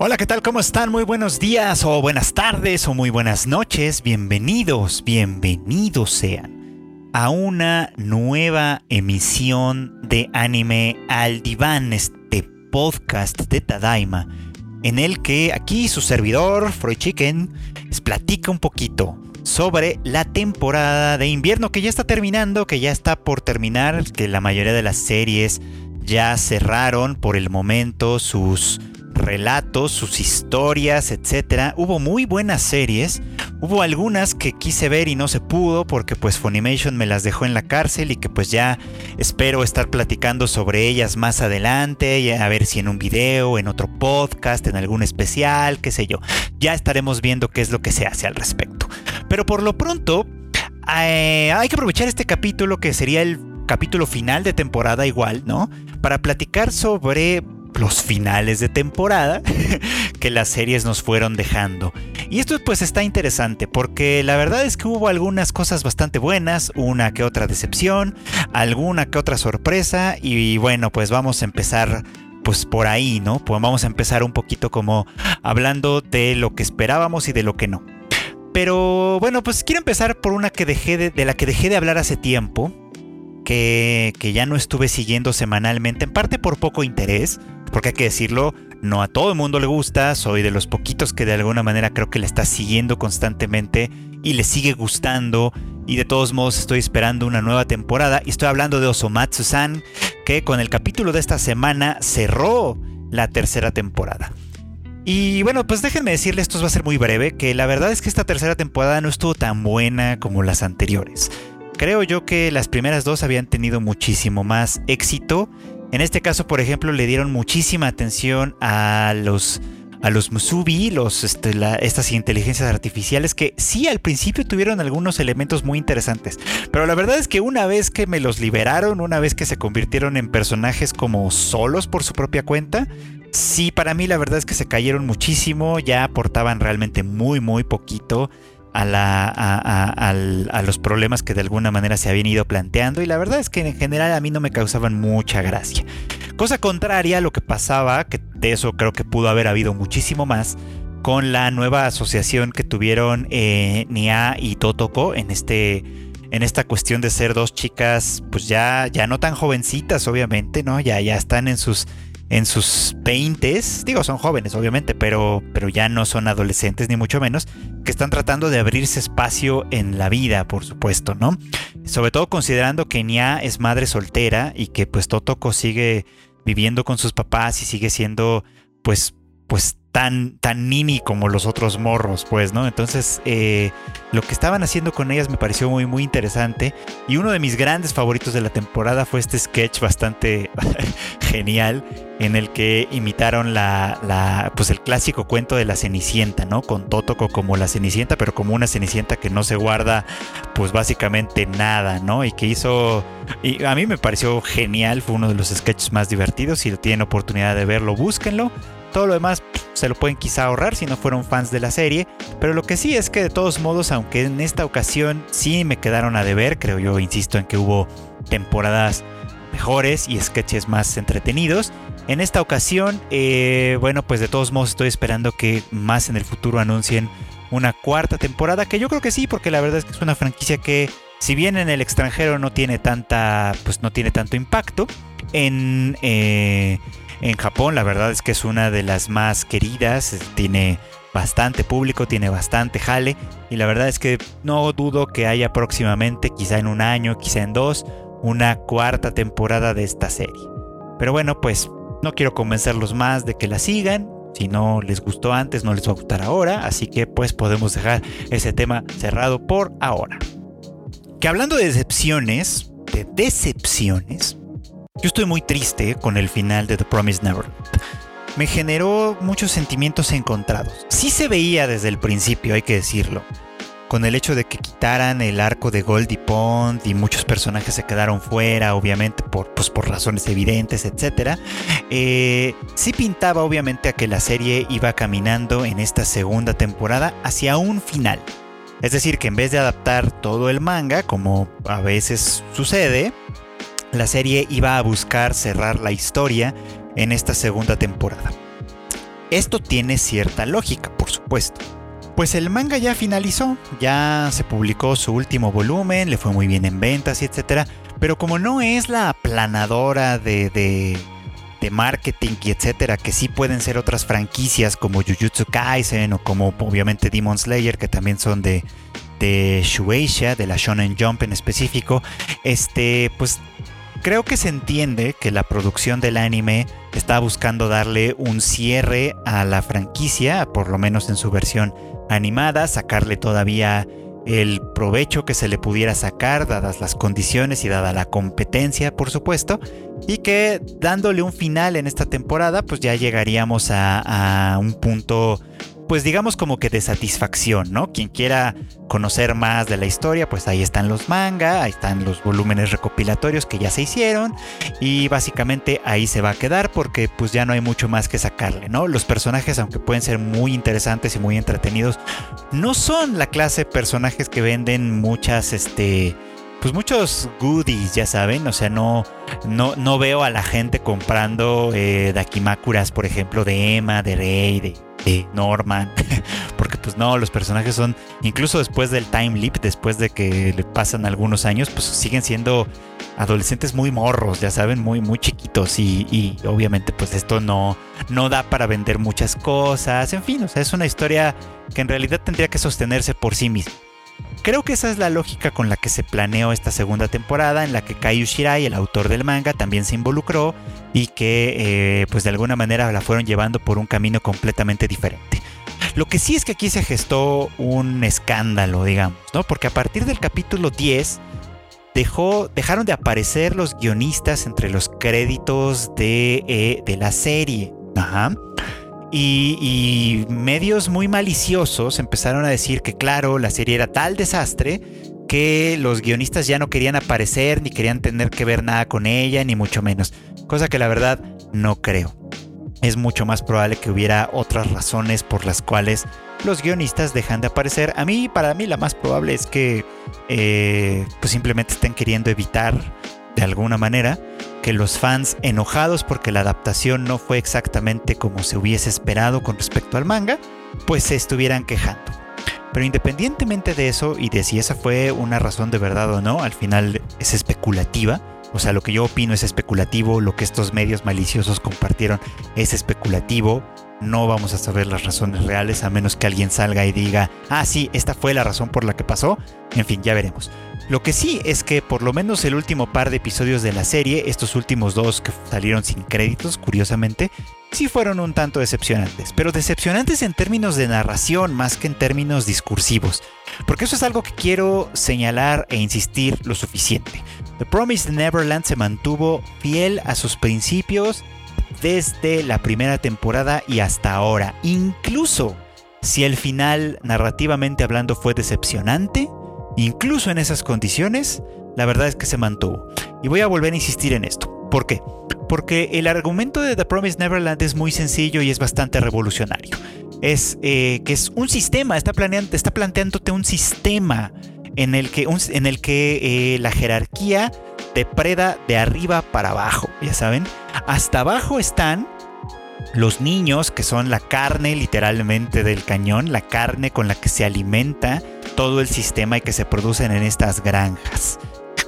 Hola, ¿qué tal? ¿Cómo están? Muy buenos días o buenas tardes o muy buenas noches. Bienvenidos, bienvenidos sean a una nueva emisión de Anime al Diván, este podcast de Tadaima, en el que aquí su servidor, Freud Chicken, les platica un poquito sobre la temporada de invierno que ya está terminando, que ya está por terminar, que la mayoría de las series ya cerraron por el momento sus relatos, sus historias, etc. Hubo muy buenas series. Hubo algunas que quise ver y no se pudo porque pues Funimation me las dejó en la cárcel y que pues ya espero estar platicando sobre ellas más adelante, a ver si en un video, en otro podcast, en algún especial, qué sé yo. Ya estaremos viendo qué es lo que se hace al respecto. Pero por lo pronto, eh, hay que aprovechar este capítulo que sería el capítulo final de temporada igual, ¿no? Para platicar sobre los finales de temporada que las series nos fueron dejando. Y esto pues está interesante porque la verdad es que hubo algunas cosas bastante buenas, una que otra decepción, alguna que otra sorpresa y bueno pues vamos a empezar pues por ahí, ¿no? Pues vamos a empezar un poquito como hablando de lo que esperábamos y de lo que no. Pero bueno, pues quiero empezar por una que dejé de, de la que dejé de hablar hace tiempo, que, que ya no estuve siguiendo semanalmente, en parte por poco interés, porque hay que decirlo, no a todo el mundo le gusta, soy de los poquitos que de alguna manera creo que le está siguiendo constantemente y le sigue gustando y de todos modos estoy esperando una nueva temporada y estoy hablando de Osomatsu-san que con el capítulo de esta semana cerró la tercera temporada. Y bueno, pues déjenme decirles, esto va a ser muy breve, que la verdad es que esta tercera temporada no estuvo tan buena como las anteriores. Creo yo que las primeras dos habían tenido muchísimo más éxito en este caso, por ejemplo, le dieron muchísima atención a los a los Musubi, los, este, estas inteligencias artificiales que sí al principio tuvieron algunos elementos muy interesantes, pero la verdad es que una vez que me los liberaron, una vez que se convirtieron en personajes como solos por su propia cuenta, sí para mí la verdad es que se cayeron muchísimo, ya aportaban realmente muy muy poquito a, los problemas que de alguna manera se habían ido planteando y la verdad es que en general a mí no me causaban mucha gracia. Cosa contraria a lo que pasaba, que de eso creo que pudo haber habido muchísimo más, con la nueva asociación que tuvieron eh, Nia y Totoko en este en esta cuestión de ser dos chicas pues ya ya no tan jovencitas obviamente, ¿no? Ya ya están en sus en sus 20, digo, son jóvenes obviamente, pero, pero ya no son adolescentes ni mucho menos, que están tratando de abrirse espacio en la vida, por supuesto, ¿no? Sobre todo considerando que Nia es madre soltera y que pues Totoko sigue viviendo con sus papás y sigue siendo pues pues tan, tan nini como los otros morros, pues, ¿no? Entonces, eh, lo que estaban haciendo con ellas me pareció muy, muy interesante. Y uno de mis grandes favoritos de la temporada fue este sketch bastante genial en el que imitaron la, la, pues el clásico cuento de la Cenicienta, ¿no? Con Totoko como la Cenicienta, pero como una Cenicienta que no se guarda, pues básicamente nada, ¿no? Y que hizo, y a mí me pareció genial, fue uno de los sketches más divertidos. Si tienen oportunidad de verlo, búsquenlo. Todo lo demás se lo pueden quizá ahorrar si no fueron fans de la serie, pero lo que sí es que de todos modos, aunque en esta ocasión sí me quedaron a deber, creo yo, insisto en que hubo temporadas mejores y sketches más entretenidos. En esta ocasión, eh, bueno, pues de todos modos estoy esperando que más en el futuro anuncien una cuarta temporada, que yo creo que sí, porque la verdad es que es una franquicia que, si bien en el extranjero no tiene tanta, pues no tiene tanto impacto, en eh, en Japón. La verdad es que es una de las más queridas, tiene bastante público, tiene bastante jale y la verdad es que no dudo que haya próximamente, quizá en un año, quizá en dos, una cuarta temporada de esta serie. Pero bueno, pues no quiero convencerlos más de que la sigan. Si no les gustó antes, no les va a gustar ahora. Así que pues podemos dejar ese tema cerrado por ahora. Que hablando de decepciones, de decepciones, yo estoy muy triste con el final de The Promised Neverland. Me generó muchos sentimientos encontrados. Sí se veía desde el principio, hay que decirlo. Con el hecho de que quitaran el arco de Goldie Pond y muchos personajes se quedaron fuera, obviamente por, pues, por razones evidentes, etc. Eh, sí pintaba obviamente a que la serie iba caminando en esta segunda temporada hacia un final. Es decir, que en vez de adaptar todo el manga, como a veces sucede, la serie iba a buscar cerrar la historia en esta segunda temporada. Esto tiene cierta lógica, por supuesto. Pues el manga ya finalizó, ya se publicó su último volumen, le fue muy bien en ventas y etcétera. Pero como no es la aplanadora de, de, de, marketing y etcétera, que sí pueden ser otras franquicias como Jujutsu Kaisen o como obviamente Demon Slayer, que también son de, de Shueisha, de la Shonen Jump en específico, este, pues creo que se entiende que la producción del anime está buscando darle un cierre a la franquicia, por lo menos en su versión animada, sacarle todavía el provecho que se le pudiera sacar, dadas las condiciones y dada la competencia, por supuesto, y que dándole un final en esta temporada, pues ya llegaríamos a, a un punto pues digamos como que de satisfacción, ¿no? Quien quiera conocer más de la historia, pues ahí están los manga, ahí están los volúmenes recopilatorios que ya se hicieron y básicamente ahí se va a quedar porque pues ya no hay mucho más que sacarle, ¿no? Los personajes, aunque pueden ser muy interesantes y muy entretenidos, no son la clase de personajes que venden muchas, este, pues muchos goodies, ya saben, o sea, no, no, no veo a la gente comprando eh, Dakimakuras, por ejemplo, de Emma, de Rey, de Norman. Porque pues no, los personajes son, incluso después del time leap, después de que le pasan algunos años, pues siguen siendo adolescentes muy morros, ya saben, muy, muy chiquitos. Y, obviamente pues esto no, no da para vender muchas cosas. En fin, o sea, es una historia que en realidad tendría que sostenerse por sí misma. Creo que esa es la lógica con la que se planeó esta segunda temporada, en la que Kaiju Shirai, el autor del manga, también se involucró y que, eh, pues de alguna manera, la fueron llevando por un camino completamente diferente. Lo que sí es que aquí se gestó un escándalo, digamos, ¿no? Porque a partir del capítulo 10 dejó, dejaron de aparecer los guionistas entre los créditos de, eh, de la serie. Ajá. Y, medios muy maliciosos empezaron a decir que, claro, la serie era tal desastre que los guionistas ya no querían aparecer, ni querían tener que ver nada con ella, ni mucho menos. Cosa que la verdad no creo. Es mucho más probable que hubiera otras razones por las cuales los guionistas dejan de aparecer. A mí, para mí, la más probable es que eh, pues simplemente estén queriendo evitar de alguna manera que los fans enojados porque la adaptación no fue exactamente como se hubiese esperado con respecto al manga, pues se estuvieran quejando. Pero independientemente de eso y de si esa fue una razón de verdad o no, al final es especulativa. O sea, lo que yo opino es especulativo, lo que estos medios maliciosos compartieron es especulativo. No vamos a saber las razones reales a menos que alguien salga y diga, ah, sí, esta fue la razón por la que pasó. En fin, ya veremos. Lo que sí es que por lo menos el último par de episodios de la serie, estos últimos dos que salieron sin créditos, curiosamente, sí fueron un tanto decepcionantes, pero decepcionantes en términos de narración más que en términos discursivos, porque eso es algo que quiero señalar e insistir lo suficiente. The Promised Neverland se mantuvo fiel a sus principios desde la primera temporada y hasta ahora, incluso si el final narrativamente hablando fue decepcionante, Incluso en esas condiciones, la verdad es que se mantuvo. Y voy a volver a insistir en esto. ¿Por qué? Porque el argumento de The Promised Neverland es muy sencillo y es bastante revolucionario. Es eh, que es un sistema, está, planeando, está planteándote un sistema en el que, en el que eh, la jerarquía depreda de arriba para abajo, ya saben. Hasta abajo están los niños, que son la carne literalmente del cañón, la carne con la que se alimenta todo el sistema y que se producen en estas granjas.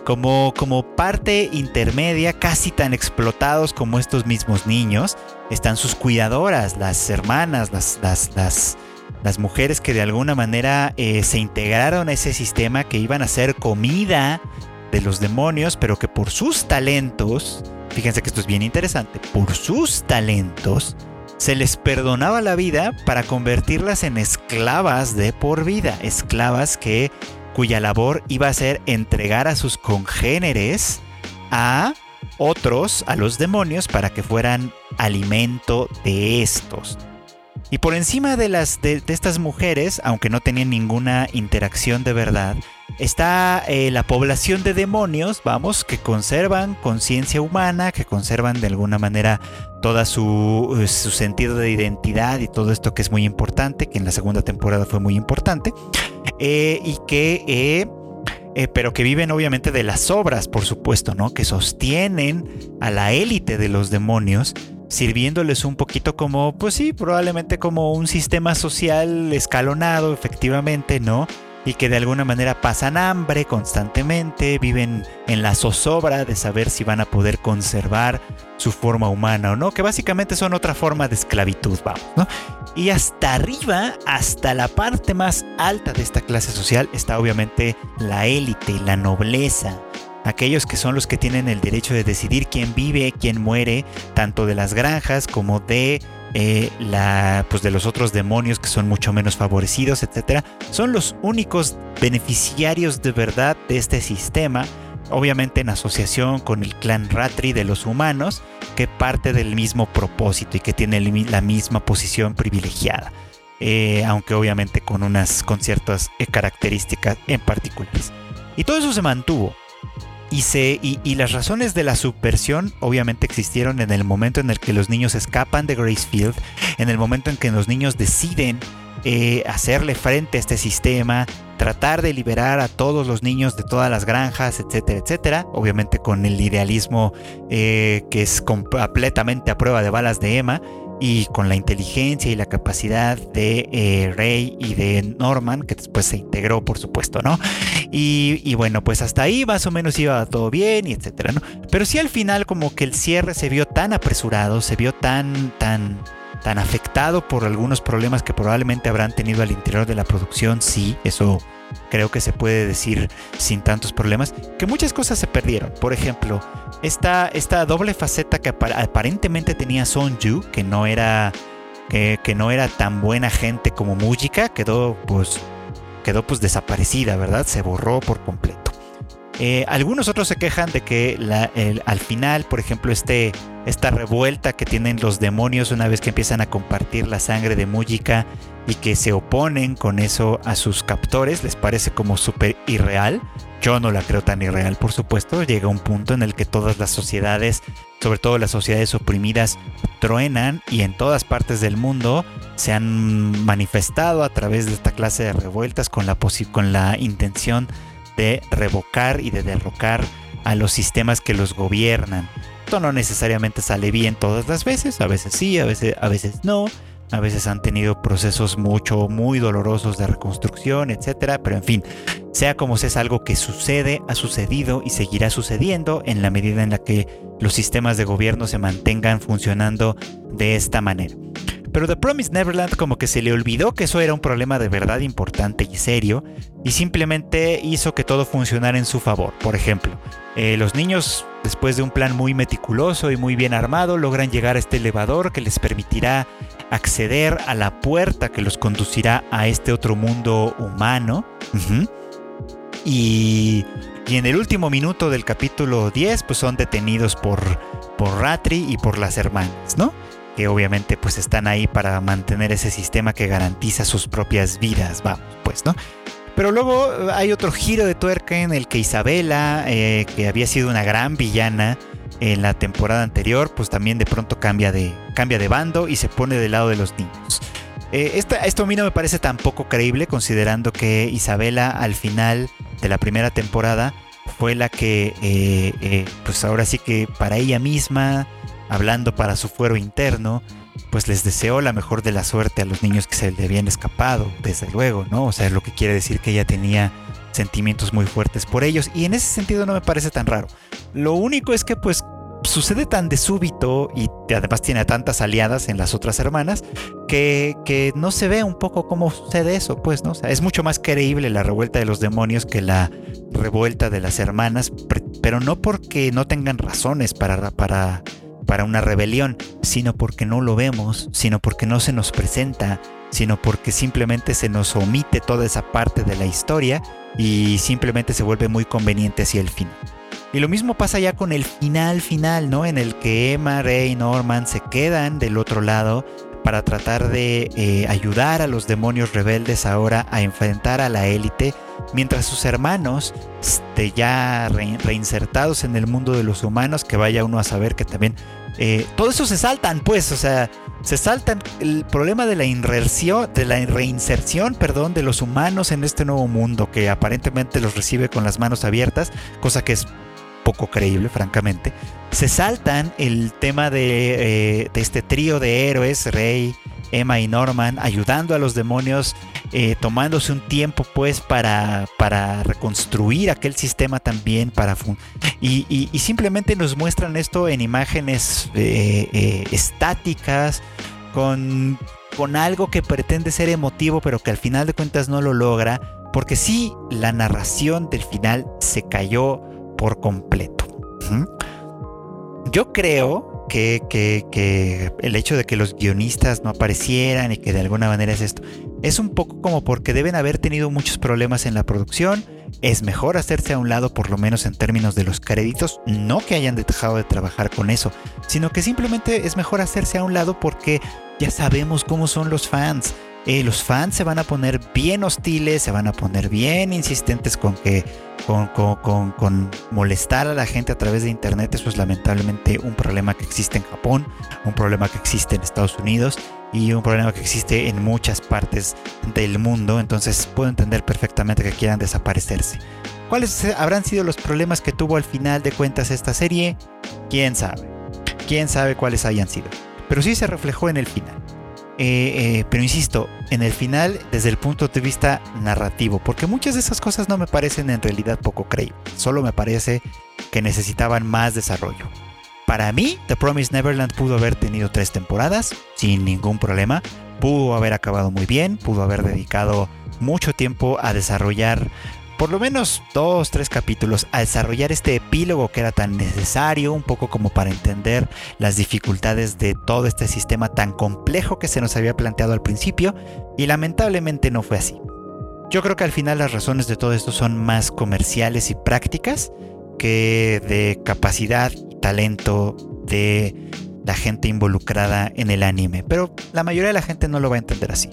Como, como parte intermedia, casi tan explotados como estos mismos niños, están sus cuidadoras, las hermanas, las, las, las, mujeres que de alguna manera eh, se integraron a ese sistema, que iban a ser comida de los demonios, pero que por sus talentos, fíjense que esto es bien interesante, por sus talentos se les perdonaba la vida para convertirlas en esclavas de por vida, esclavas que cuya labor iba a ser entregar a sus congéneres a otros, a los demonios, para que fueran alimento de estos. Y por encima de, las, de, estas mujeres, aunque no tenían ninguna interacción de verdad, está eh, la población de demonios, vamos, que conservan conciencia humana, que conservan de alguna manera todo su, eh, su, sentido de identidad y todo esto que es muy importante, que en la segunda temporada fue muy importante, eh, y que... pero que viven obviamente de las obras, por supuesto, ¿no? Que sostienen a la élite de los demonios sirviéndoles un poquito como, pues sí, probablemente como un sistema social escalonado, efectivamente, ¿no? y que de alguna manera pasan hambre constantemente, viven en la zozobra de saber si van a poder conservar su forma humana o no, que básicamente son otra forma de esclavitud, vamos, ¿no? Y hasta arriba, hasta la parte más alta de esta clase social, está obviamente la élite, la nobleza, aquellos que son los que tienen el derecho de decidir quién vive, quién muere, tanto de las granjas como de eh, la, pues de los otros demonios que son mucho menos favorecidos, etcétera, son los únicos beneficiarios de verdad de este sistema. Obviamente en asociación con el clan Ratri de los humanos, que parte del mismo propósito y que tiene la misma posición privilegiada. Eh, aunque obviamente con unas con ciertas eh, características en particulares. Y todo eso se mantuvo. Y, las razones de la subversión obviamente existieron en el momento en el que los niños escapan de Gracefield, en el momento en que los niños deciden eh, hacerle frente a este sistema, tratar de liberar a todos los niños de todas las granjas, etcétera, etcétera. Obviamente con el idealismo eh, que es completamente a prueba de balas de Emma y con la inteligencia y la capacidad de eh, Rey y de Norman, que después se integró, por supuesto, ¿no? Y, bueno, pues hasta ahí más o menos iba todo bien y etcétera, ¿no? Pero sí al final como que el cierre se vio tan apresurado, se vio tan, tan, tan afectado por algunos problemas que probablemente habrán tenido al interior de la producción, sí, eso creo que se puede decir sin tantos problemas, que muchas cosas se perdieron. Por ejemplo, esta, esta doble faceta que aparentemente tenía Sonju, que no era que, no era tan buena gente como Mujika, quedó pues quedó pues desaparecida, ¿verdad? Se borró por completo. Eh, algunos otros se quejan de que al final, por ejemplo, este, esta revuelta que tienen los demonios una vez que empiezan a compartir la sangre de Mujika y que se oponen con eso a sus captores, les parece como súper irreal. Yo no la creo tan irreal, por supuesto. Llega un punto en el que todas las sociedades, sobre todo las sociedades oprimidas, truenan y en todas partes del mundo se han manifestado a través de esta clase de revueltas con la, con la intención de revocar y de derrocar a los sistemas que los gobiernan. Esto no necesariamente sale bien todas las veces, a veces sí, a veces, a veces no. A veces han tenido procesos mucho, muy dolorosos de reconstrucción, etcétera. Pero en fin, sea como sea, es algo que sucede, ha sucedido y seguirá sucediendo en la medida en la que los sistemas de gobierno se mantengan funcionando de esta manera. Pero The Promised Neverland como que se le olvidó que eso era un problema de verdad importante y serio y simplemente hizo que todo funcionara en su favor. Por ejemplo, eh, los niños, después de un plan muy meticuloso y muy bien armado, logran llegar a este elevador que les permitirá acceder a la puerta que los conducirá a este otro mundo humano. y, y, en el último minuto del capítulo 10, pues son detenidos por, por Ratri y por las hermanas, ¿no? Que obviamente pues están ahí para mantener ese sistema que garantiza sus propias vidas, vamos, pues, ¿no? Pero luego eh, hay otro giro de tuerca en el que Isabela, eh, que había sido una gran villana en la temporada anterior, pues también de pronto cambia de, cambia de bando y se pone del lado de los niños. Eh, esto a mí no me parece tan poco creíble, considerando que Isabela al final de la primera temporada fue la que, pues ahora sí que para ella misma hablando para su fuero interno, pues les deseó la mejor de la suerte a los niños que se le habían escapado, desde luego, ¿no? O sea, lo que quiere decir que ella tenía sentimientos muy fuertes por ellos y en ese sentido no me parece tan raro. Lo único es que pues sucede tan de súbito y además tiene tantas aliadas en las otras hermanas que, que, no se ve un poco cómo sucede eso, pues, ¿no? O sea, es mucho más creíble la revuelta de los demonios que la revuelta de las hermanas, pero no porque no tengan razones para, para para una rebelión, sino porque no lo vemos, sino porque no se nos presenta, sino porque simplemente se nos omite toda esa parte de la historia y simplemente se vuelve muy conveniente hacia el final. Y lo mismo pasa ya con el final final, ¿no? En el que Emma, Rey y Norman se quedan del otro lado para tratar de eh, ayudar a los demonios rebeldes ahora a enfrentar a la élite, mientras sus hermanos, este, ya reinsertados en el mundo de los humanos, que vaya uno a saber que también eh, todo eso se saltan, pues, o sea, se saltan el problema de la inserción, de la reinserción, perdón, de los humanos en este nuevo mundo que aparentemente los recibe con las manos abiertas, cosa que es poco creíble, francamente. Se saltan el tema de, eh, de este trío de héroes, Rey, Emma y Norman, ayudando a los demonios, eh, tomándose un tiempo pues para, para reconstruir aquel sistema también, para y, y, simplemente nos muestran esto en imágenes eh, eh, estáticas, con, con algo que pretende ser emotivo, pero que al final de cuentas no lo logra, porque sí, la narración del final se cayó por completo. Yo creo que, el hecho de que los guionistas no aparecieran y que de alguna manera es esto, es un poco como porque deben haber tenido muchos problemas en la producción. Es mejor hacerse a un lado, por lo menos en términos de los créditos, no que hayan dejado de trabajar con eso, sino que simplemente es mejor hacerse a un lado porque ya sabemos cómo son los fans. Eh, los fans se van a poner bien hostiles, se van a poner bien insistentes con que con, con, molestar a la gente a través de internet. Eso es lamentablemente un problema que existe en Japón, un problema que existe en Estados Unidos y un problema que existe en muchas partes del mundo. Entonces puedo entender perfectamente que quieran desaparecerse. ¿Cuáles habrán sido los problemas que tuvo al final de cuentas esta serie? ¿Quién sabe? ¿Quién sabe cuáles hayan sido? Pero sí se reflejó en el final. Eh, eh, pero insisto, en el final, desde el punto de vista narrativo, porque muchas de esas cosas no me parecen en realidad poco creíbles, solo me parece que necesitaban más desarrollo. Para mí, The Promised Neverland pudo haber tenido tres temporadas sin ningún problema, pudo haber acabado muy bien, pudo haber dedicado mucho tiempo a desarrollar por lo menos dos, tres capítulos a desarrollar este epílogo que era tan necesario, un poco como para entender las dificultades de todo este sistema tan complejo que se nos había planteado al principio, y lamentablemente no fue así. Yo creo que al final las razones de todo esto son más comerciales y prácticas que de capacidad y talento de la gente involucrada en el anime, pero la mayoría de la gente no lo va a entender así.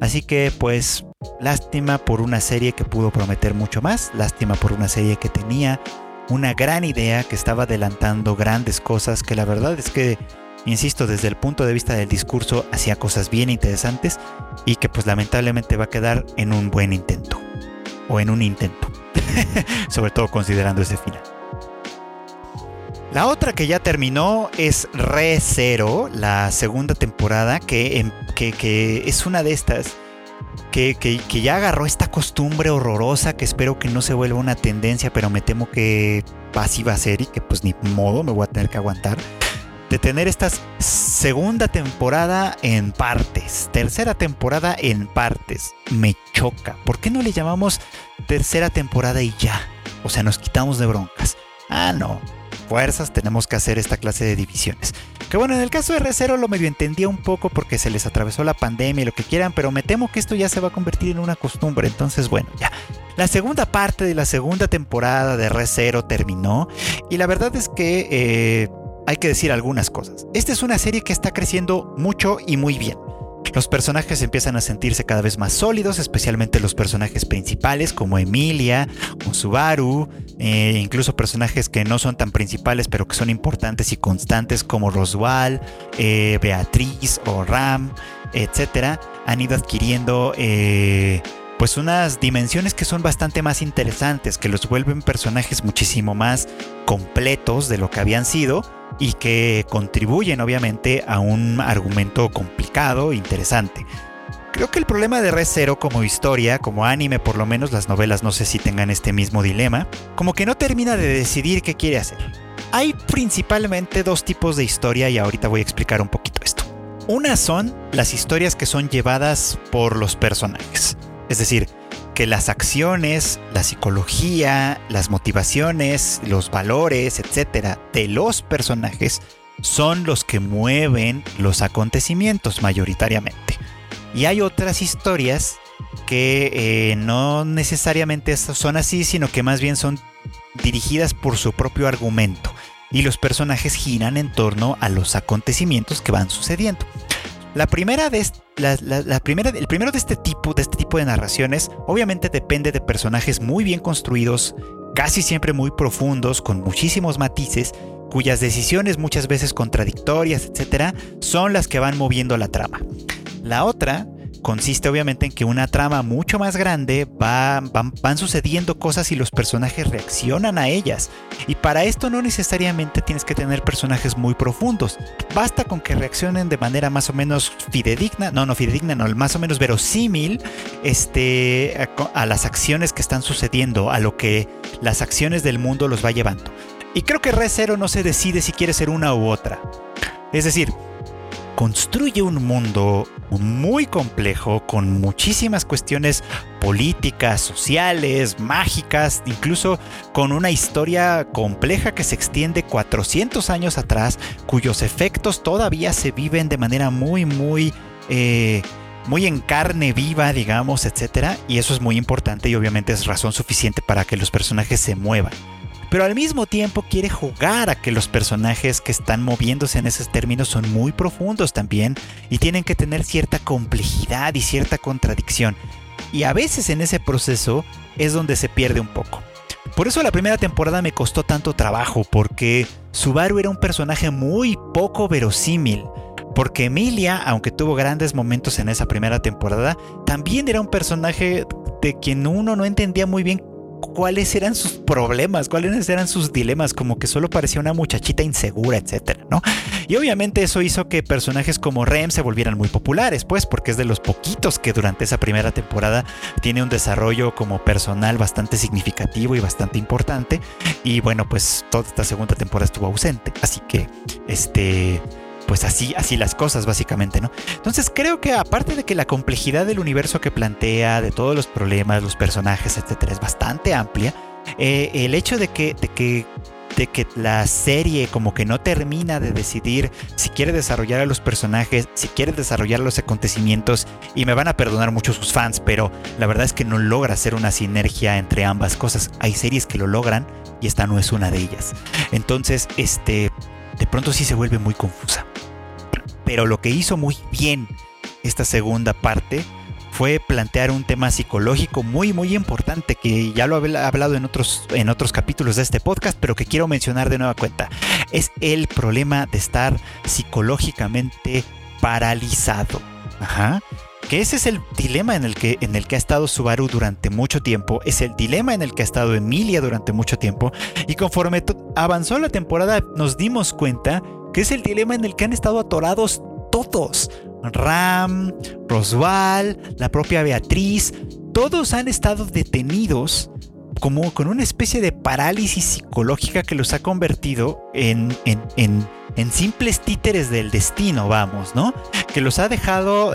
Así que pues lástima por una serie que pudo prometer mucho más, lástima por una serie que tenía una gran idea, que estaba adelantando grandes cosas, que la verdad es que, insisto, desde el punto de vista del discurso hacía cosas bien interesantes y que pues lamentablemente va a quedar en un buen intento, o en un intento, sobre todo considerando ese final. La otra que ya terminó es Re Zero, la segunda temporada, que, que, es una de estas que, que, ya agarró esta costumbre horrorosa que espero que no se vuelva una tendencia, pero me temo que así va a ser y que pues ni modo me voy a tener que aguantar. De tener esta segunda temporada en partes, tercera temporada en partes. Me choca. ¿Por qué no le llamamos tercera temporada y ya? O sea, nos quitamos de broncas. Ah, no fuerzas tenemos que hacer esta clase de divisiones. Que bueno, en el caso de R0 lo medio entendía un poco porque se les atravesó la pandemia y lo que quieran, pero me temo que esto ya se va a convertir en una costumbre. Entonces, bueno, ya. La segunda parte de la segunda temporada de R0 terminó y la verdad es que eh, hay que decir algunas cosas. Esta es una serie que está creciendo mucho y muy bien. Los personajes empiezan a sentirse cada vez más sólidos, especialmente los personajes principales como Emilia o Subaru, eh, incluso personajes que no son tan principales pero que son importantes y constantes como Roswell, eh, Beatriz o Ram, etcétera, han ido adquiriendo eh, pues unas dimensiones que son bastante más interesantes, que los vuelven personajes muchísimo más completos de lo que habían sido y que contribuyen obviamente a un argumento complicado e interesante. Creo que el problema de Red Zero como historia, como anime por lo menos, las novelas no sé si tengan este mismo dilema, como que no termina de decidir qué quiere hacer. Hay principalmente dos tipos de historia y ahorita voy a explicar un poquito esto. Una son las historias que son llevadas por los personajes, es decir, que las acciones, la psicología, las motivaciones, los valores, etcétera, de los personajes son los que mueven los acontecimientos mayoritariamente. Y hay otras historias que eh, no necesariamente son así, sino que más bien son dirigidas por su propio argumento. Y los personajes giran en torno a los acontecimientos que van sucediendo. La primera de la, primera, el primero de este tipo, de este tipo de narraciones, obviamente depende de personajes muy bien construidos, casi siempre muy profundos, con muchísimos matices, cuyas decisiones muchas veces contradictorias, etcétera, son las que van moviendo la trama. La otra consiste obviamente en que una trama mucho más grande va, van, van, sucediendo cosas y los personajes reaccionan a ellas. Y para esto no necesariamente tienes que tener personajes muy profundos. Basta con que reaccionen de manera más o menos fidedigna, no, no fidedigna, no, más o menos verosímil este, a, las acciones que están sucediendo, a lo que las acciones del mundo los va llevando. Y creo que Re Zero no se decide si quiere ser una u otra. Es decir, construye un mundo muy complejo con muchísimas cuestiones políticas, sociales, mágicas, incluso con una historia compleja que se extiende 400 años atrás, cuyos efectos todavía se viven de manera muy, muy... Eh, muy en carne viva, digamos, etcétera, y eso es muy importante y obviamente es razón suficiente para que los personajes se muevan pero al mismo tiempo quiere jugar a que los personajes que están moviéndose en esos términos son muy profundos también y tienen que tener cierta complejidad y cierta contradicción. Y a veces en ese proceso es donde se pierde un poco. Por eso la primera temporada me costó tanto trabajo, porque Subaru era un personaje muy poco verosímil. Porque Emilia, aunque tuvo grandes momentos en esa primera temporada, también era un personaje de quien uno no entendía muy bien cuáles eran sus problemas, cuáles eran sus dilemas, como que solo parecía una muchachita insegura, etcétera, ¿no? Y obviamente eso hizo que personajes como Rem se volvieran muy populares, pues, porque es de los poquitos que durante esa primera temporada tiene un desarrollo como personal bastante significativo y bastante importante. Y bueno, pues toda esta segunda temporada estuvo ausente, así que este pues así, así las cosas básicamente, ¿no? Entonces creo que aparte de que la complejidad del universo que plantea, de todos los problemas, los personajes, etcétera, es bastante amplia, eh, el hecho de que, de que de que la serie como que no termina de decidir si quiere desarrollar a los personajes, si quiere desarrollar los acontecimientos, y me van a perdonar mucho sus fans, pero la verdad es que no logra hacer una sinergia entre ambas cosas. Hay series que lo logran y esta no es una de ellas. Entonces, este, de pronto sí se vuelve muy confusa. Pero lo que hizo muy bien esta segunda parte fue plantear un tema psicológico muy muy importante que ya lo he hablado en otros, en otros capítulos de este podcast, pero que quiero mencionar de nueva cuenta. Es el problema de estar psicológicamente paralizado. Ajá. Que ese es el dilema en el, que, en el que ha estado Subaru durante mucho tiempo, es el dilema en el que ha estado Emilia durante mucho tiempo, y conforme avanzó la temporada nos dimos cuenta que es el dilema en el que han estado atorados todos. Ram, Roswell, la propia Beatriz, todos han estado detenidos como con una especie de parálisis psicológica que los ha convertido en, en, simples títeres del destino, vamos, ¿no? Que los ha dejado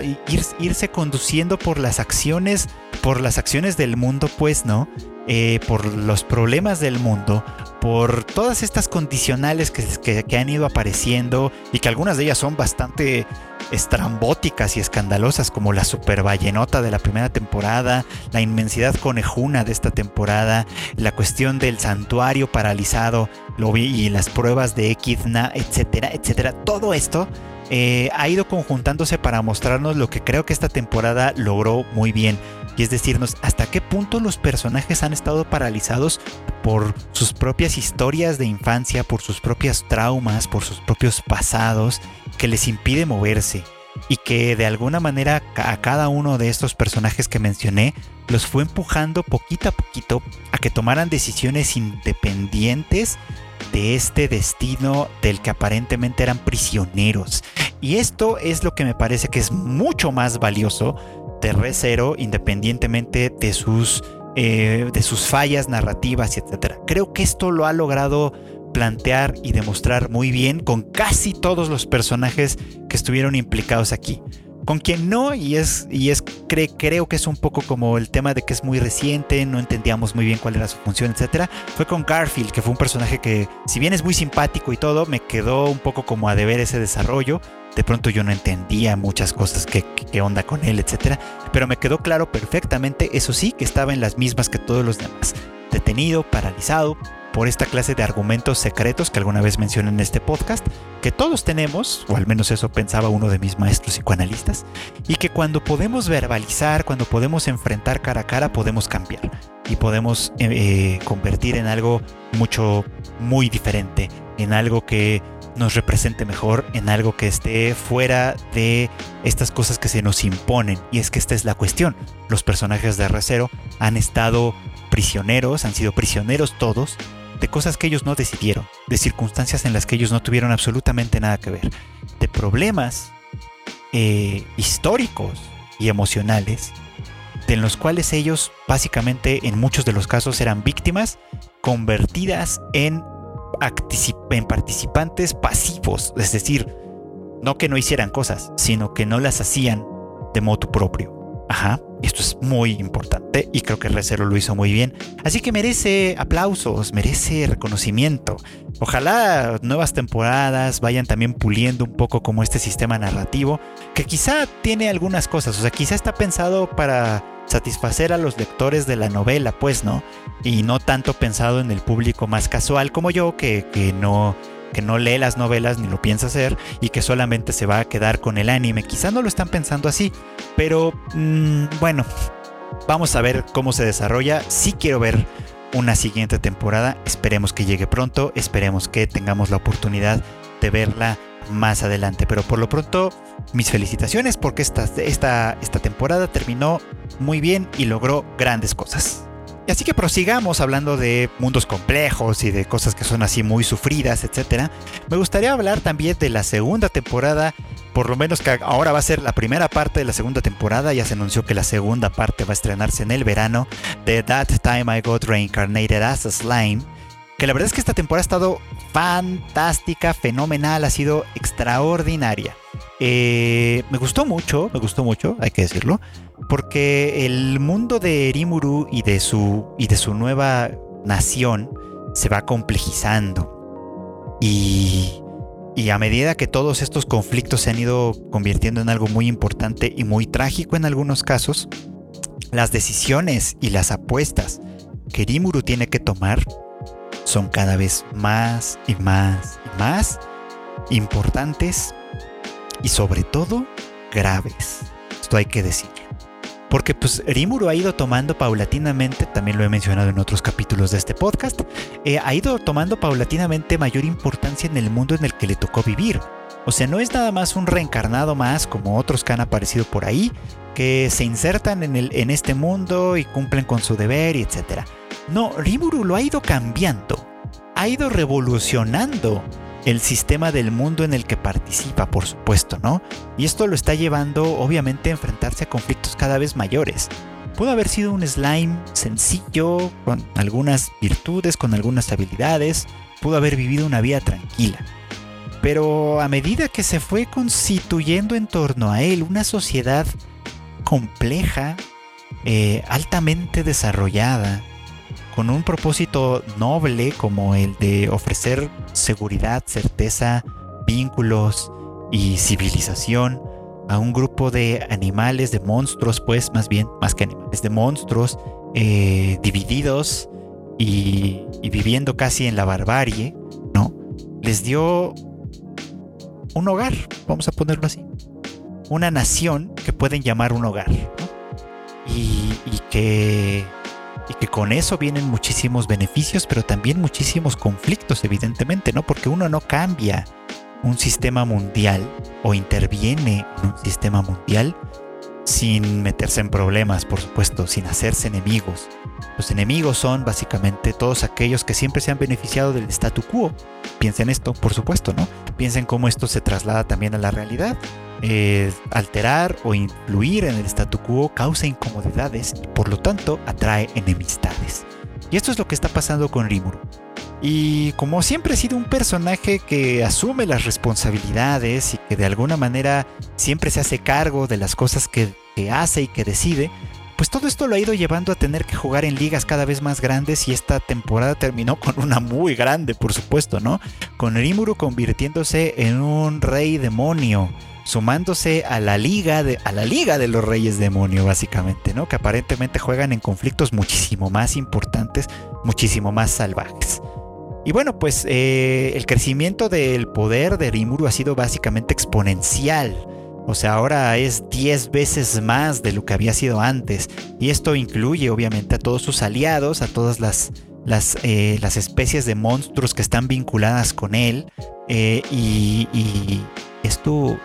irse conduciendo por las acciones, por las acciones del mundo, pues, ¿no? Eh, por los problemas del mundo, por todas estas condicionales que, que, han ido apareciendo y que algunas de ellas son bastante estrambóticas y escandalosas, como la super ballenota de la primera temporada, la inmensidad conejuna de esta temporada, la cuestión del santuario paralizado lo y las pruebas de Equidna, etcétera, etcétera. Todo esto eh, ha ido conjuntándose para mostrarnos lo que creo que esta temporada logró muy bien y es decirnos hasta qué punto los personajes han estado paralizados por sus propias historias de infancia, por sus propios traumas, por sus propios pasados, que les impide moverse y que de alguna manera a cada uno de estos personajes que mencioné los fue empujando poquito a poquito a que tomaran decisiones independientes de este destino del que aparentemente eran prisioneros. Y esto es lo que me parece que es mucho más valioso de Re independientemente de sus, eh, de sus fallas narrativas, etc. Creo que esto lo ha logrado plantear y demostrar muy bien con casi todos los personajes que estuvieron implicados aquí. Con quien no, y es, y es creo que es un poco como el tema de que es muy reciente, no entendíamos muy bien cuál era su función, etc. Fue con Garfield, que fue un personaje que, si bien es muy simpático y todo, me quedó un poco como a deber ese desarrollo. De pronto yo no entendía muchas cosas, qué, onda con él, etcétera, pero me quedó claro perfectamente, eso sí, que estaba en las mismas que todos los demás, detenido, paralizado por esta clase de argumentos secretos que alguna vez mencioné en este podcast, que todos tenemos, o al menos eso pensaba uno de mis maestros psicoanalistas, y que cuando podemos verbalizar, cuando podemos enfrentar cara a cara, podemos cambiar y podemos eh, eh, convertir en algo mucho, muy diferente, en algo que nos represente mejor en algo que esté fuera de estas cosas que se nos imponen. Y es que esta es la cuestión. Los personajes de Recero han estado prisioneros, han sido prisioneros todos de cosas que ellos no decidieron, de circunstancias en las que ellos no tuvieron absolutamente nada que ver, de problemas eh, históricos y emocionales, de los cuales ellos básicamente en muchos de los casos eran víctimas convertidas en, en participantes pasivos, es decir, no que no hicieran cosas, sino que no las hacían de modo propio. Ajá, esto es muy importante y creo que Recero lo hizo muy bien. Así que merece aplausos, merece reconocimiento. Ojalá nuevas temporadas vayan también puliendo un poco como este sistema narrativo, que quizá tiene algunas cosas, o sea, quizá está pensado para satisfacer a los lectores de la novela, pues, ¿no? Y no tanto pensado en el público más casual como yo, que, que no que no lee las novelas ni lo piensa hacer y que solamente se va a quedar con el anime. Quizá no lo están pensando así, pero mm, bueno, vamos a ver cómo se desarrolla. Sí quiero ver una siguiente temporada, esperemos que llegue pronto, esperemos que tengamos la oportunidad de verla más adelante, pero por lo pronto mis felicitaciones porque esta, esta, esta temporada terminó muy bien y logró grandes cosas. Y así que prosigamos hablando de mundos complejos y de cosas que son así muy sufridas, etc. Me gustaría hablar también de la segunda temporada, por lo menos que ahora va a ser la primera parte de la segunda temporada, ya se anunció que la segunda parte va a estrenarse en el verano, de That Time I Got Reincarnated as a Slime. Que la verdad es que esta temporada ha estado fantástica, fenomenal, ha sido extraordinaria. Eh, me gustó mucho, me gustó mucho, hay que decirlo, porque el mundo de Rimuru y de su, y de su nueva nación se va complejizando. Y, y a medida que todos estos conflictos se han ido convirtiendo en algo muy importante y muy trágico en algunos casos, las decisiones y las apuestas que Rimuru tiene que tomar son cada vez más y más y más importantes y sobre todo graves. Esto hay que decir. Porque pues Rimuru ha ido tomando paulatinamente, también lo he mencionado en otros capítulos de este podcast, eh, ha ido tomando paulatinamente mayor importancia en el mundo en el que le tocó vivir. O sea, no es nada más un reencarnado más como otros que han aparecido por ahí, que se insertan en, el, en este mundo y cumplen con su deber y etc. No, Rimuru lo ha ido cambiando, ha ido revolucionando el sistema del mundo en el que participa, por supuesto, ¿no? Y esto lo está llevando obviamente a enfrentarse a conflictos cada vez mayores. Pudo haber sido un slime sencillo, con algunas virtudes, con algunas habilidades, pudo haber vivido una vida tranquila. Pero a medida que se fue constituyendo en torno a él una sociedad compleja, eh, altamente desarrollada, con un propósito noble como el de ofrecer seguridad, certeza, vínculos y civilización a un grupo de animales, de monstruos, pues más bien, más que animales, de monstruos eh, divididos y, viviendo casi en la barbarie, ¿no? Les dio un hogar, vamos a ponerlo así. Una nación que pueden llamar un hogar, y que y que con eso vienen muchísimos beneficios, pero también muchísimos conflictos, evidentemente, ¿no? Porque uno no cambia un sistema mundial o interviene en un sistema mundial sin meterse en problemas, por supuesto, sin hacerse enemigos. Los enemigos son básicamente todos aquellos que siempre se han beneficiado del statu quo. Piensen esto, por supuesto, ¿no? Piensen cómo esto se traslada también a la realidad. Eh, alterar o influir en el statu quo causa incomodidades y por lo tanto atrae enemistades. Y esto es lo que está pasando con Rimuru. Y como siempre ha sido un personaje que asume las responsabilidades y que de alguna manera siempre se hace cargo de las cosas que, que hace y que decide, pues todo esto lo ha ido llevando a tener que jugar en ligas cada vez más grandes y esta temporada terminó con una muy grande, por supuesto, ¿no? Con Rimuru convirtiéndose en un rey demonio sumándose a la liga de, a la liga de los Reyes Demonio, básicamente, ¿no? Que aparentemente juegan en conflictos muchísimo más importantes, muchísimo más salvajes. Y bueno, pues eh, el crecimiento del poder de Rimuru ha sido básicamente exponencial. O sea, ahora es 10 veces más de lo que había sido antes. Y esto incluye obviamente a todos sus aliados, a todas las las, eh, las especies de monstruos que están vinculadas con él. Eh, y, y esto,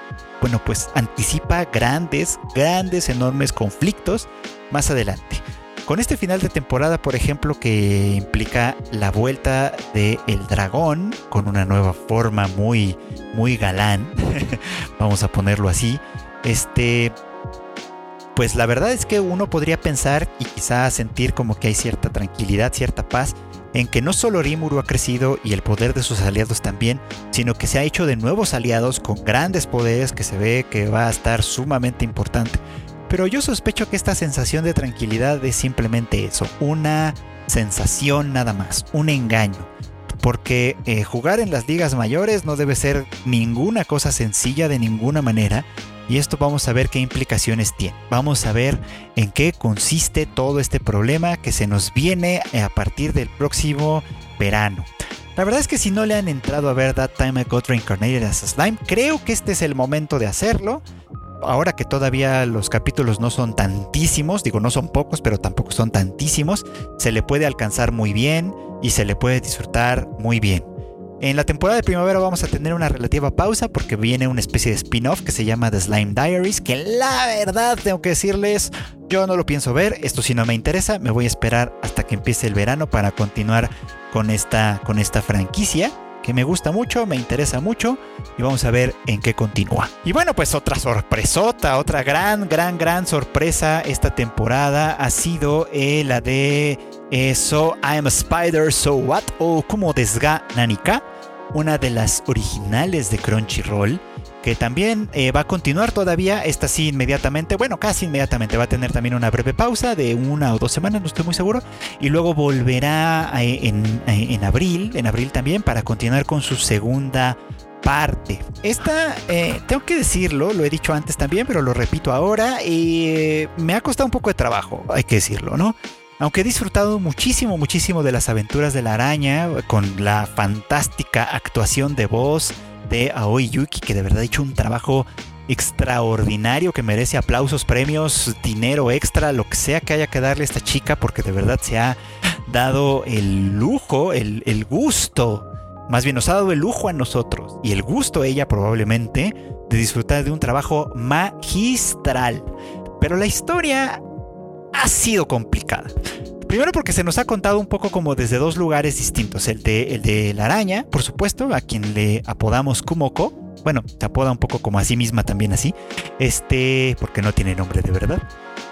bueno, pues anticipa grandes, grandes, enormes conflictos más adelante. Con este final de temporada, por ejemplo, que implica la vuelta del el dragón con una nueva forma muy, muy galán, vamos a ponerlo así, este, pues la verdad es que uno podría pensar y quizá sentir como que hay cierta tranquilidad, cierta paz, en que no solo Rimuru ha crecido y el poder de sus aliados también, sino que se ha hecho de nuevos aliados con grandes poderes que se ve que va a estar sumamente importante. Pero yo sospecho que esta sensación de tranquilidad es simplemente eso, una sensación nada más, un engaño. Porque eh, jugar en las ligas mayores no debe ser ninguna cosa sencilla de ninguna manera y esto vamos a ver qué implicaciones tiene. Vamos a ver en qué consiste todo este problema que se nos viene a partir del próximo verano. La verdad es que si no le han entrado a ver That Time I Got Reincarnated as a Slime, creo que este es el momento de hacerlo. Ahora que todavía los capítulos no son tantísimos, digo no son pocos, pero tampoco son tantísimos, se le puede alcanzar muy bien y se le puede disfrutar muy bien. En la temporada de primavera vamos a tener una relativa pausa porque viene una especie de spin-off que se llama The Slime Diaries, que la verdad tengo que decirles, yo no lo pienso ver, esto sí no me interesa, me voy a esperar hasta que empiece el verano para continuar con esta, con esta franquicia que me gusta mucho, me interesa mucho y vamos a ver en qué continúa. Y bueno, pues otra sorpresota, otra gran, gran, gran sorpresa esta temporada ha sido eh, la de eh, So I Am a Spider, So What o Como Desga Nanika una de las originales de Crunchyroll, que también eh, va a continuar todavía, esta sí inmediatamente, bueno, casi inmediatamente, va a tener también una breve pausa de una o dos semanas, no estoy muy seguro, y luego volverá eh, en, eh, en abril, en abril también, para continuar con su segunda parte. Esta, tengo que decirlo, lo he dicho antes también, pero lo repito ahora, y me ha costado un poco de trabajo, hay que decirlo, ¿no? Aunque he disfrutado muchísimo, muchísimo de las aventuras de la araña, con la fantástica actuación de voz de Aoi Yuki, que de verdad ha hecho un trabajo extraordinario que merece aplausos, premios, dinero extra, lo que sea que haya que darle a esta chica, porque de verdad se ha dado el lujo, el, gusto, más bien nos ha dado el lujo a nosotros y el gusto ella probablemente de disfrutar de un trabajo magistral. Pero la historia ha sido complicada. Primero porque se nos ha contado un poco como desde dos lugares distintos. El de, el de la araña, por supuesto, a quien le apodamos Kumoko. Bueno, se apoda un poco como a sí misma también así. Este, porque no tiene nombre de verdad.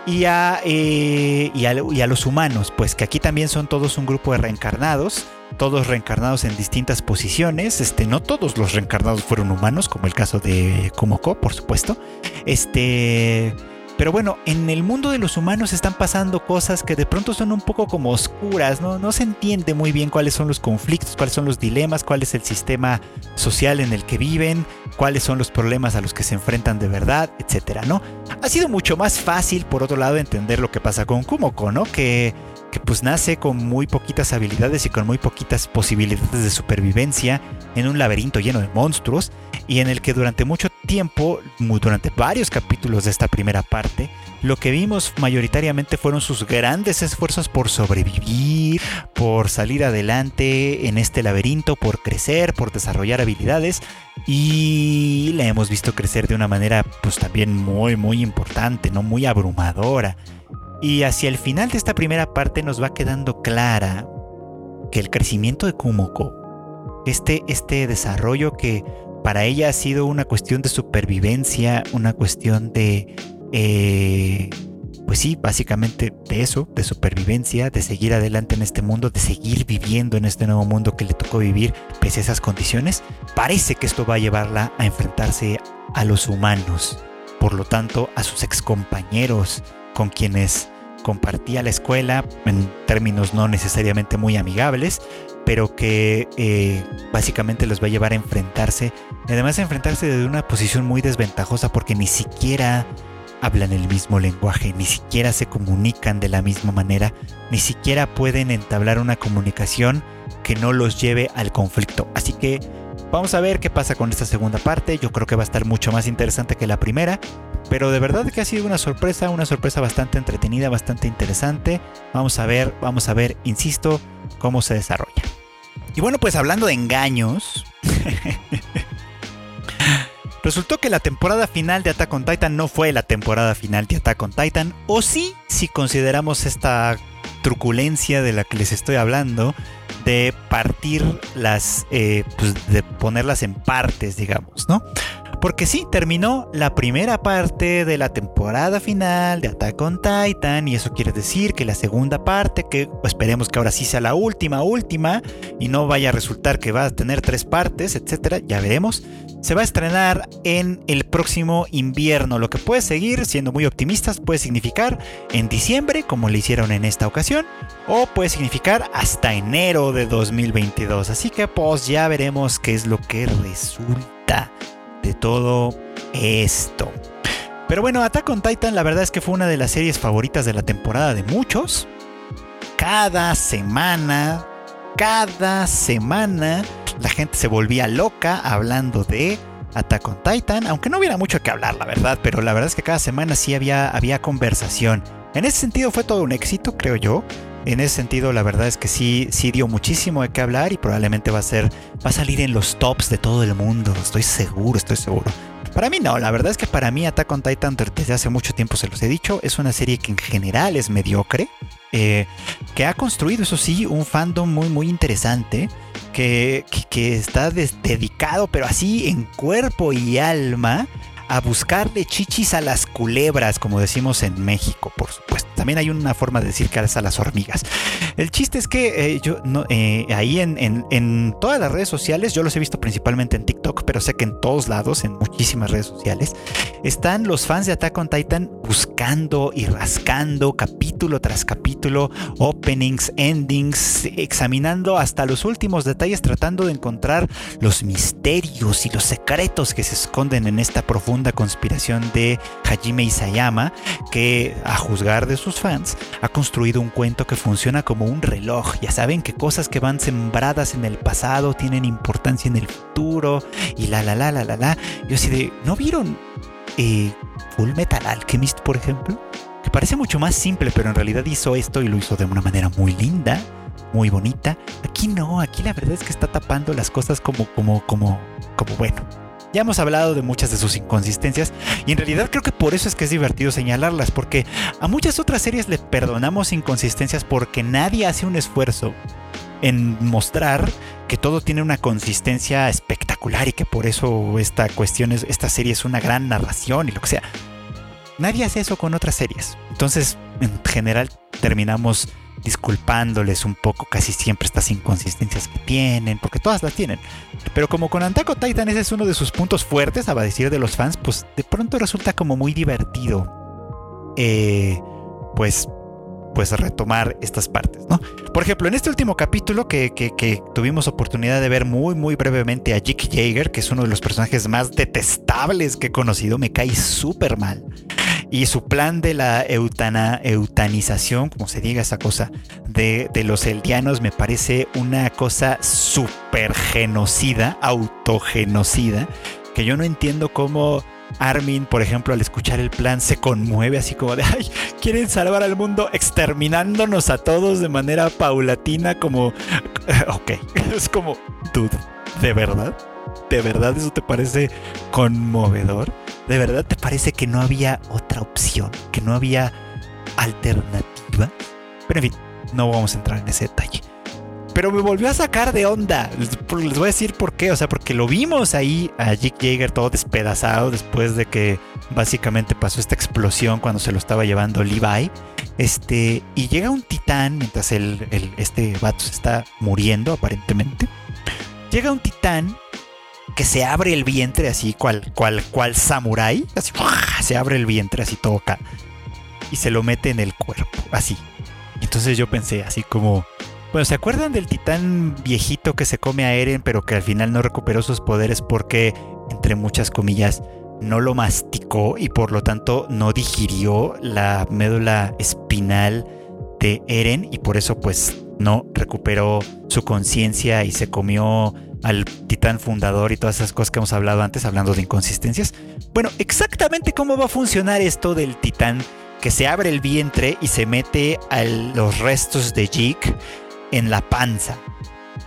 Y a, eh, y, a, y a, los humanos, pues que aquí también son todos un grupo de reencarnados, todos reencarnados en distintas posiciones. Este, no todos los reencarnados fueron humanos, como el caso de Kumoko, por supuesto. Este pero bueno, en el mundo de los humanos están pasando cosas que de pronto son un poco como oscuras, ¿no? No se entiende muy bien cuáles son los conflictos, cuáles son los dilemas, cuál es el sistema social en el que viven, cuáles son los problemas a los que se enfrentan de verdad, etcétera, ¿no? Ha sido mucho más fácil, por otro lado, entender lo que pasa con Kumoko, ¿no? Que que pues nace con muy poquitas habilidades y con muy poquitas posibilidades de supervivencia en un laberinto lleno de monstruos y en el que durante mucho tiempo, durante varios capítulos de esta primera parte, lo que vimos mayoritariamente fueron sus grandes esfuerzos por sobrevivir, por salir adelante en este laberinto, por crecer, por desarrollar habilidades y la hemos visto crecer de una manera pues también muy muy importante, no muy abrumadora. Y hacia el final de esta primera parte nos va quedando clara que el crecimiento de Kumoko, este, este desarrollo que para ella ha sido una cuestión de supervivencia, una cuestión de, eh, pues sí, básicamente de eso, de supervivencia, de seguir adelante en este mundo, de seguir viviendo en este nuevo mundo que le tocó vivir pese a esas condiciones, parece que esto va a llevarla a enfrentarse a los humanos, por lo tanto a sus excompañeros, con quienes compartía la escuela en términos no necesariamente muy amigables, pero que eh, básicamente los va a llevar a enfrentarse, además a enfrentarse desde una posición muy desventajosa porque ni siquiera hablan el mismo lenguaje, ni siquiera se comunican de la misma manera, ni siquiera pueden entablar una comunicación que no los lleve al conflicto. Así que Vamos a ver qué pasa con esta segunda parte. Yo creo que va a estar mucho más interesante que la primera. Pero de verdad que ha sido una sorpresa, una sorpresa bastante entretenida, bastante interesante. Vamos a ver, vamos a ver, insisto, cómo se desarrolla. Y bueno, pues hablando de engaños. Resultó que la temporada final de Attack on Titan no fue la temporada final de Attack on Titan, o sí, si consideramos esta truculencia de la que les estoy hablando, de partir las, eh, pues de ponerlas en partes, digamos, ¿no? Porque sí, terminó la primera parte de la temporada final de Attack on Titan y eso quiere decir que la segunda parte, que esperemos que ahora sí sea la última, última, y no vaya a resultar que va a tener tres partes, etcétera, ya veremos, se va a estrenar en el próximo invierno, lo que puede seguir, siendo muy optimistas, puede significar en diciembre, como le hicieron en esta ocasión, o puede significar hasta enero de 2022. Así que pues ya veremos qué es lo que resulta de todo esto. Pero bueno, Attack on Titan la verdad es que fue una de las series favoritas de la temporada de muchos. Cada semana, cada semana, la gente se volvía loca hablando de Attack on Titan, aunque no hubiera mucho que hablar, la verdad, pero la verdad es que cada semana sí había, había conversación. En ese sentido fue todo un éxito, creo yo. En ese sentido, la verdad es que sí, sí dio muchísimo de qué hablar y probablemente va a ser, va a salir en los tops de todo el mundo. Estoy seguro, estoy seguro. Para mí no, la verdad es que para mí Attack on Titan desde hace mucho tiempo se los he dicho, es una serie que en general es mediocre, eh, que ha construido, eso sí, un fandom muy muy interesante, que, que está dedicado, pero así en cuerpo y alma, a buscarle chichis a las culebras, como decimos en México, por supuesto. También hay una forma de decir es a las hormigas. El chiste es que eh, yo no, eh, ahí en, en, todas las redes sociales, yo los he visto principalmente en TikTok, pero sé que en todos lados, en muchísimas redes sociales, están los fans de Attack on Titan buscando y rascando capítulo tras capítulo, openings, endings, examinando hasta los últimos detalles, tratando de encontrar los misterios y los secretos que se esconden en esta profunda conspiración de Hajime Isayama, que a juzgar de sus fans ha construido un cuento que funciona como un reloj. Ya saben que cosas que van sembradas en el pasado tienen importancia en el futuro y la la la la la la. Yo así de, ¿no vieron eh, Full Metal Alchemist, por ejemplo? Que parece mucho más simple, pero en realidad hizo esto y lo hizo de una manera muy linda, muy bonita. Aquí no, aquí la verdad es que está tapando las cosas como, como, como, como bueno ya hemos hablado de muchas de sus inconsistencias y en realidad creo que por eso es que es divertido señalarlas, porque a muchas otras series le perdonamos inconsistencias porque nadie hace un esfuerzo en mostrar que todo tiene una consistencia espectacular y que por eso esta cuestión es, esta serie es una gran narración y lo que sea. Nadie hace eso con otras series. Entonces, en general, terminamos disculpándoles un poco casi siempre estas inconsistencias que tienen, porque todas las tienen. Pero como con Antaco Titan ese es uno de sus puntos fuertes, a decir de los fans, pues de pronto resulta como muy divertido. Eh, pues pues retomar estas partes, ¿no? Por ejemplo, en este último capítulo que, que, tuvimos oportunidad de ver muy, muy brevemente a Jick Jaeger, que es uno de los personajes más detestables que he conocido, me cae súper mal. Y su plan de la eutana, eutanización, como se diga esa cosa, de, de los eldianos me parece una cosa súper genocida, autogenocida, que yo no entiendo cómo Armin, por ejemplo, al escuchar el plan se conmueve así como de, ay, quieren salvar al mundo exterminándonos a todos de manera paulatina como, ok, es como, dude, ¿de verdad? ¿De verdad eso te parece conmovedor? ¿De verdad te parece que no había otra opción? ¿Que no había alternativa? Pero en fin, no vamos a entrar en ese detalle. Pero me volvió a sacar de onda. Les voy a decir por qué. O sea, porque lo vimos ahí a Jick Jaeger todo despedazado después de que básicamente pasó esta explosión cuando se lo estaba llevando Levi. Este, y llega un titán mientras el, este vato se está muriendo aparentemente. Llega un titán que se abre el vientre así, cual, cual, cual samurái. Así, se abre el vientre así acá. Y se lo mete en el cuerpo, así. Entonces yo pensé así como bueno, ¿se acuerdan del titán viejito que se come a Eren pero que al final no recuperó sus poderes porque, entre muchas comillas, no lo masticó y por lo tanto no digirió la médula espinal de Eren y por eso pues no recuperó su conciencia y se comió al titán fundador y todas esas cosas que hemos hablado antes, hablando de inconsistencias. Bueno, exactamente cómo va a funcionar esto del titán que se abre el vientre y se mete a los restos de Jig en la panza.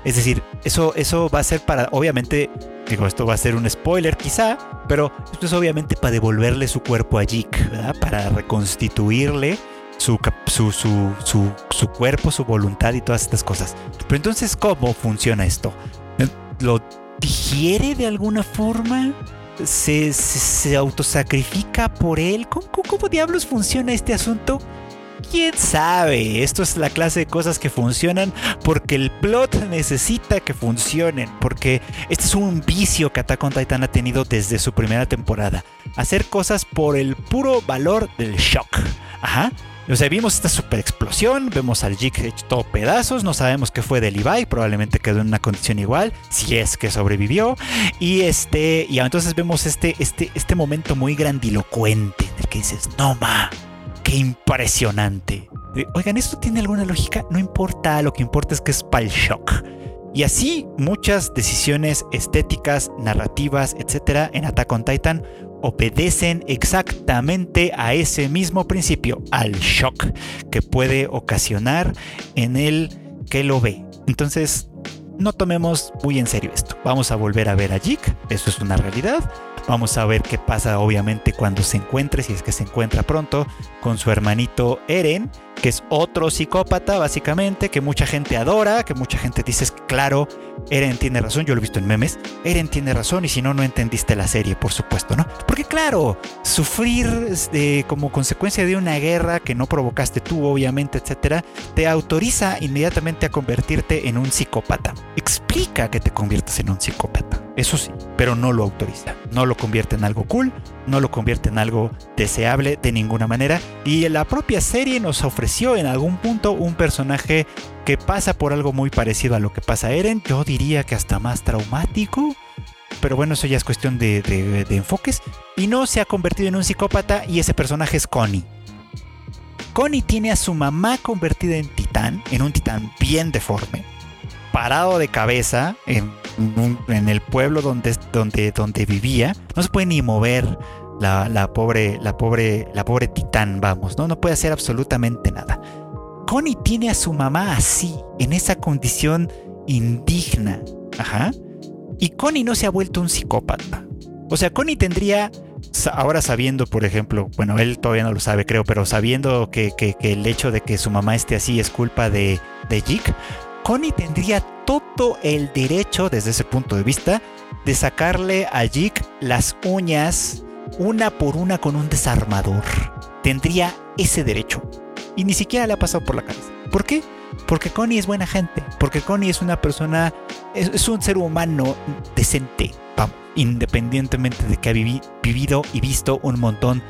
Es decir, eso, eso va a ser para, obviamente, digo, esto va a ser un spoiler quizá, pero esto es obviamente para devolverle su cuerpo a Jig. Para reconstituirle su, su, su, su, cuerpo, su voluntad y todas estas cosas. Pero entonces, ¿cómo funciona esto? ¿Lo digiere de alguna forma? ¿Se, se, autosacrifica por él? ¿Cómo, ¿Cómo diablos funciona este asunto? quién sabe. Esto es la clase de cosas que funcionan porque el plot necesita que funcionen. Porque este es un vicio que Attack on Titan ha tenido desde su primera temporada. Hacer cosas por el puro valor del shock. Ajá. O sea, vimos esta super explosión, vemos al Jig hecho todo pedazos, no sabemos qué fue de Levi, probablemente quedó en una condición igual, si es que sobrevivió. Y este, y entonces vemos este, este, este momento muy grandilocuente en el que dices, no ma, qué impresionante. Oigan, ¿esto tiene alguna lógica? No importa, lo que importa es que es para shock. Y así muchas decisiones estéticas, narrativas, etcétera, en Attack on Titan obedecen exactamente a ese mismo principio, al shock que puede ocasionar en el que lo ve. Entonces, no tomemos muy en serio esto. Vamos a volver a ver a Jig, eso es una realidad. Vamos a ver qué pasa obviamente cuando se encuentre, si es que se encuentra pronto, con su hermanito Eren, que es otro psicópata básicamente, que mucha gente adora, que mucha gente dice, claro, Eren tiene razón, yo lo he visto en memes, Eren tiene razón y si no, no entendiste la serie, por supuesto, ¿no? Porque claro, sufrir como consecuencia de una guerra que no provocaste tú, obviamente, etcétera, te autoriza inmediatamente a convertirte en un psicópata. Explica que te conviertas en un psicópata, eso sí, pero no lo autoriza, no lo convierte en algo cool, no lo convierte en algo deseable de ninguna manera. Y la propia serie nos ofreció en algún punto un personaje que pasa por algo muy parecido a lo que pasa a Eren, yo diría que hasta más traumático, pero bueno, eso ya es cuestión de, enfoques, y no se ha convertido en un psicópata y ese personaje es Connie. Connie tiene a su mamá convertida en titán, en un titán bien deforme, parado de cabeza en, el pueblo donde, donde, donde vivía, no se puede ni mover la, pobre, la pobre, la pobre titán, vamos, ¿no? No puede hacer absolutamente nada. Connie tiene a su mamá así, en esa condición indigna. Ajá. Y Connie no se ha vuelto un psicópata. O sea, Connie tendría, ahora sabiendo, por ejemplo, bueno, él todavía no lo sabe, creo, pero sabiendo que, el hecho de que su mamá esté así es culpa de, de Jig, Connie tendría todo el derecho, desde ese punto de vista, de sacarle a Jig las uñas una por una con un desarmador. Tendría ese derecho y ni siquiera le ha pasado por la cabeza. ¿Por qué? Porque Connie es buena gente, porque Connie es una persona, es, un ser humano decente, independientemente de que ha vivido y visto un montón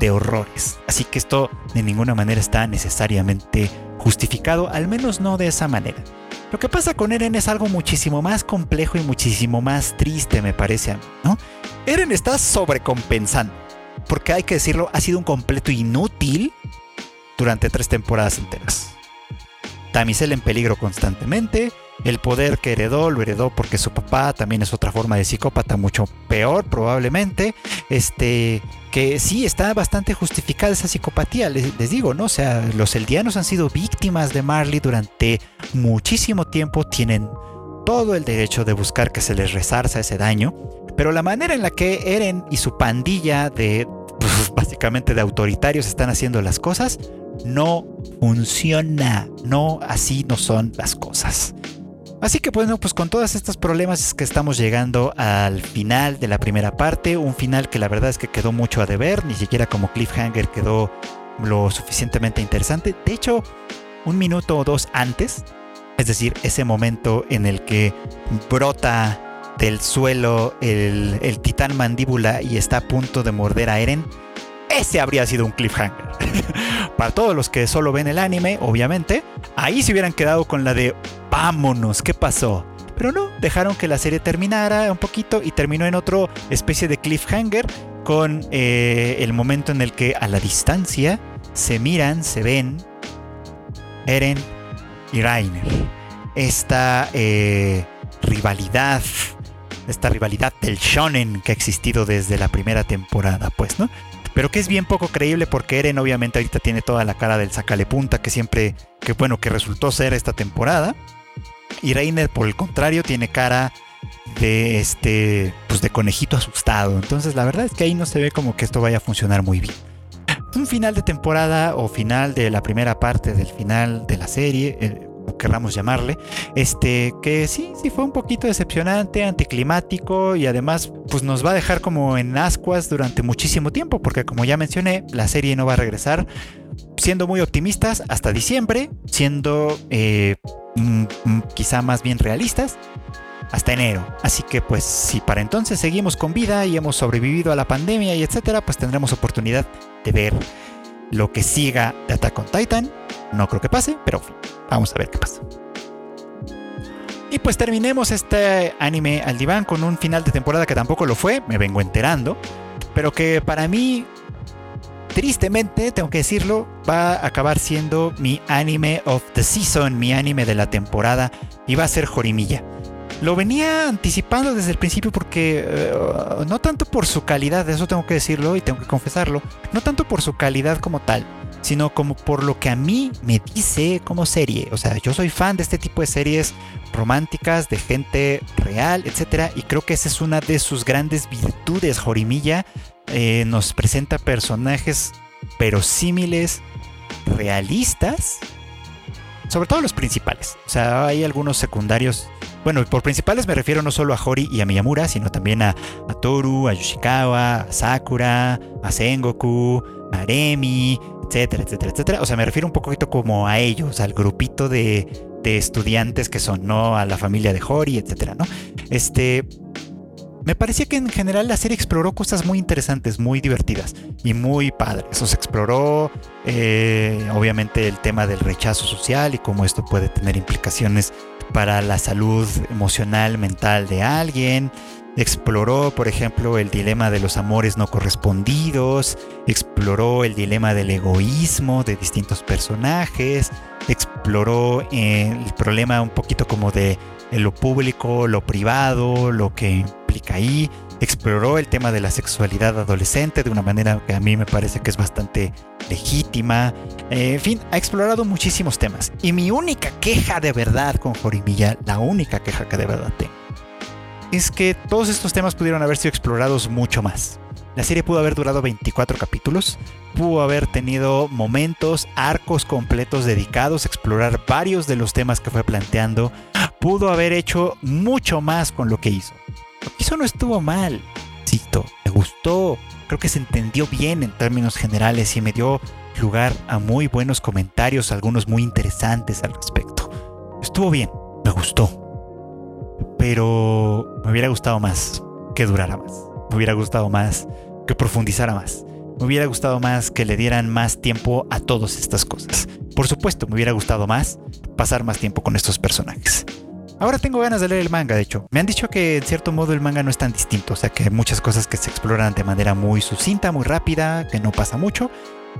de horrores. Así que esto de ninguna manera está necesariamente justificado, al menos no de esa manera. Lo que pasa con Eren es algo muchísimo más complejo y muchísimo más triste, me parece a mí, ¿no? Eren está sobrecompensando, porque hay que decirlo, ha sido un completo inútil durante tres temporadas enteras. Damisel en peligro constantemente, el poder que heredó lo heredó porque su papá también es otra forma de psicópata mucho peor probablemente, este que sí está bastante justificada esa psicopatía, les, digo, ¿no? O sea, los eldianos han sido víctimas de Marley durante muchísimo tiempo, tienen todo el derecho de buscar que se les resarza ese daño, pero la manera en la que Eren y su pandilla de pues, básicamente de autoritarios están haciendo las cosas no funciona. No, así no son las cosas. Así que bueno, pues con todos estos problemas es que estamos llegando al final de la primera parte, un final que la verdad es que quedó mucho a deber, ni siquiera como cliffhanger quedó lo suficientemente interesante. De hecho, un minuto o dos antes, es decir, ese momento en el que brota del suelo el, el titán mandíbula y está a punto de morder a Eren, ese habría sido un cliffhanger. Para todos los que solo ven el anime, obviamente, ahí se hubieran quedado con la de vámonos, ¿qué pasó? Pero no, dejaron que la serie terminara un poquito y terminó en otro especie de cliffhanger con eh, el momento en el que a la distancia se miran, se ven Eren y Rainer. Esta eh, rivalidad, esta rivalidad del shonen que ha existido desde la primera temporada, pues, ¿no? Pero que es bien poco creíble porque Eren obviamente ahorita tiene toda la cara del sacale punta que siempre, que bueno, que resultó ser esta temporada. Y Reiner, por el contrario, tiene cara de este, pues de conejito asustado. Entonces la verdad es que ahí no se ve como que esto vaya a funcionar muy bien. Un final de temporada o final de la primera parte del final de la serie, querramos llamarle, este, que sí, sí fue un poquito decepcionante, anticlimático y además pues nos va a dejar como en ascuas durante muchísimo tiempo, porque como ya mencioné, la serie no va a regresar, siendo muy optimistas, hasta diciembre, siendo eh, mm, mm, quizá más bien realistas, hasta enero. Así que pues si para entonces seguimos con vida y hemos sobrevivido a la pandemia y etcétera, pues tendremos oportunidad de ver lo que siga de Attack on Titan. No creo que pase, pero vamos a ver qué pasa. Y pues terminemos este anime al diván con un final de temporada que tampoco lo fue, me vengo enterando, pero que para mí, tristemente, tengo que decirlo, va a acabar siendo mi anime of the season, mi anime de la temporada, y va a ser Jorimilla. Lo venía anticipando desde el principio porque eh, no tanto por su calidad, eso tengo que decirlo y tengo que confesarlo, no tanto por su calidad como tal, sino como por lo que a mí me dice como serie. O sea, yo soy fan de este tipo de series románticas, de gente real, etc. Y creo que esa es una de sus grandes virtudes. Jorimilla eh, nos presenta personajes verosímiles, realistas, sobre todo los principales. O sea, hay algunos secundarios bueno, por principales me refiero no solo a Hori y a Miyamura, sino también a, Toru, a Yoshikawa, a Sakura, a Sengoku, a Remi, etcétera, etcétera, etcétera. O sea, me refiero un poquito como a ellos, al grupito de, de estudiantes que son, ¿no? A la familia de Hori, etcétera, ¿no? Este. Me parecía que en general la serie exploró cosas muy interesantes, muy divertidas y muy padres. O sea, exploró eh, obviamente el tema del rechazo social y cómo esto puede tener implicaciones para la salud emocional, mental de alguien. Exploró, por ejemplo, el dilema de los amores no correspondidos, exploró el dilema del egoísmo de distintos personajes, exploró eh, el problema un poquito como de lo público, lo privado, lo que implica ahí, exploró el tema de la sexualidad adolescente de una manera que a mí me parece que es bastante legítima. Eh, en fin, ha explorado muchísimos temas. Y mi única queja de verdad con Jorimilla, la única queja que de verdad tengo, es que todos estos temas pudieron haber sido explorados mucho más. La serie pudo haber durado 24 capítulos, pudo haber tenido momentos, arcos completos dedicados a explorar varios de los temas que fue planteando, pudo haber hecho mucho más con lo que hizo. Eso no estuvo mal. Cito, me gustó. Creo que se entendió bien en términos generales y me dio lugar a muy buenos comentarios, algunos muy interesantes al respecto. Estuvo bien, me gustó. Pero me hubiera gustado más que durara más. Me hubiera gustado más que profundizara más. Me hubiera gustado más que le dieran más tiempo a todas estas cosas. Por supuesto, me hubiera gustado más pasar más tiempo con estos personajes. Ahora tengo ganas de leer el manga, de hecho. Me han dicho que en cierto modo el manga no es tan distinto, o sea que hay muchas cosas que se exploran de manera muy sucinta, muy rápida, que no pasa mucho.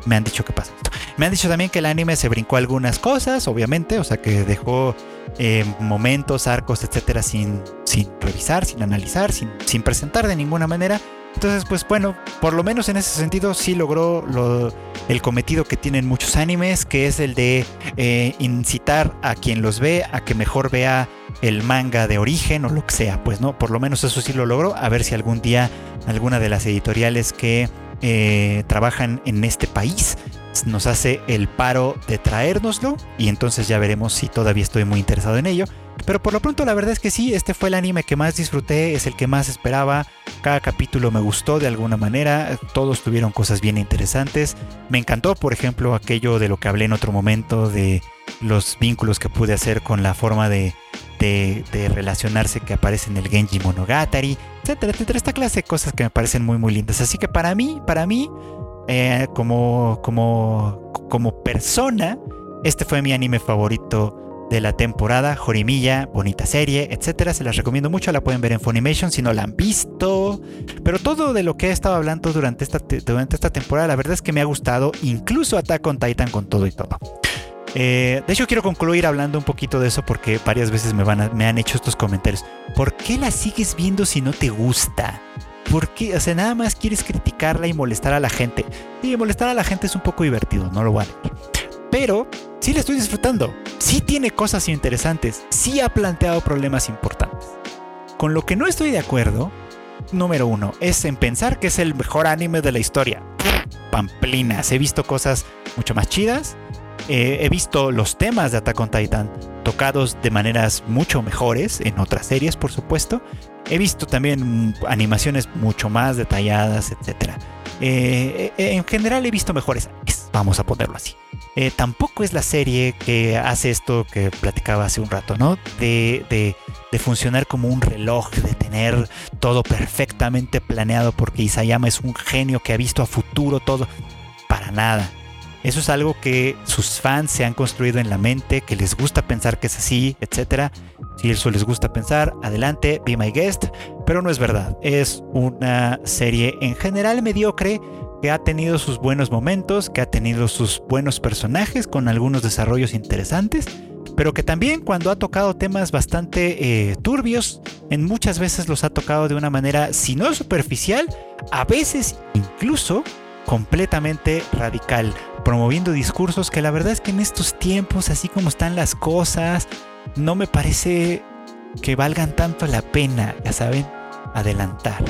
Me han dicho que pasa esto. Me han dicho también que el anime se brincó algunas cosas, obviamente, o sea que dejó eh, momentos, arcos, etcétera, sin, sin revisar, sin analizar, sin, sin presentar de ninguna manera. Entonces, pues bueno, por lo menos en ese sentido sí logró el cometido que tienen muchos animes, que es el de eh, incitar a quien los ve a que mejor vea el manga de origen o lo que sea, pues no, por lo menos eso sí lo logró, a ver si algún día alguna de las editoriales que eh, trabajan en este país nos hace el paro de traérnoslo y entonces ya veremos si todavía estoy muy interesado en ello. Pero por lo pronto la verdad es que sí, este fue el anime que más disfruté, es el que más esperaba. Cada capítulo me gustó de alguna manera, todos tuvieron cosas bien interesantes. Me encantó, por ejemplo, aquello de lo que hablé en otro momento, de los vínculos que pude hacer con la forma de, de, relacionarse que aparece en el Genji Monogatari, etcétera, etcétera. Esta clase de cosas que me parecen muy, muy lindas. Así que para mí, para mí, eh, como, como, como persona, este fue mi anime favorito de la temporada, Jorimilla, bonita serie, etcétera. Se las recomiendo mucho, la pueden ver en Funimation si no la han visto. Pero todo de lo que he estado hablando durante esta, durante esta temporada, la verdad es que me ha gustado, incluso Attack on Titan con todo y todo. Eh, de hecho, quiero concluir hablando un poquito de eso porque varias veces me, van me han hecho estos comentarios. ¿Por qué la sigues viendo si no te gusta? ¿Por qué? O sea, nada más quieres criticarla y molestar a la gente. Sí, molestar a la gente es un poco divertido, no lo voy a negar. Pero sí la estoy disfrutando. Sí tiene cosas interesantes. Sí ha planteado problemas importantes. Con lo que no estoy de acuerdo, número uno, es en pensar que es el mejor anime de la historia. Pamplinas. He visto cosas mucho más chidas. Eh, he visto los temas de Attack on Titan tocados de maneras mucho mejores en otras series, por supuesto. He visto también animaciones mucho más detalladas, etc. Eh, eh, en general he visto mejores vamos a ponerlo así. tampoco es la serie que hace esto que platicaba hace un rato, ¿no? De, de, funcionar como un reloj, de tener todo perfectamente planeado, porque Isayama es un genio que ha visto a futuro todo. Para nada. Eso es algo que sus fans se han construido en la mente, que les gusta pensar que es así, etc. Si eso les gusta pensar, adelante, be my guest, pero no es verdad. Es una serie en general mediocre que ha tenido sus buenos momentos, que ha tenido sus buenos personajes con algunos desarrollos interesantes, pero que también cuando ha tocado temas bastante eh, turbios, en muchas veces los ha tocado de una manera, si no superficial, a veces incluso completamente radical, promoviendo discursos que la verdad es que en estos tiempos, así como están las cosas, no me parece que valgan tanto la pena, ya saben, adelantar.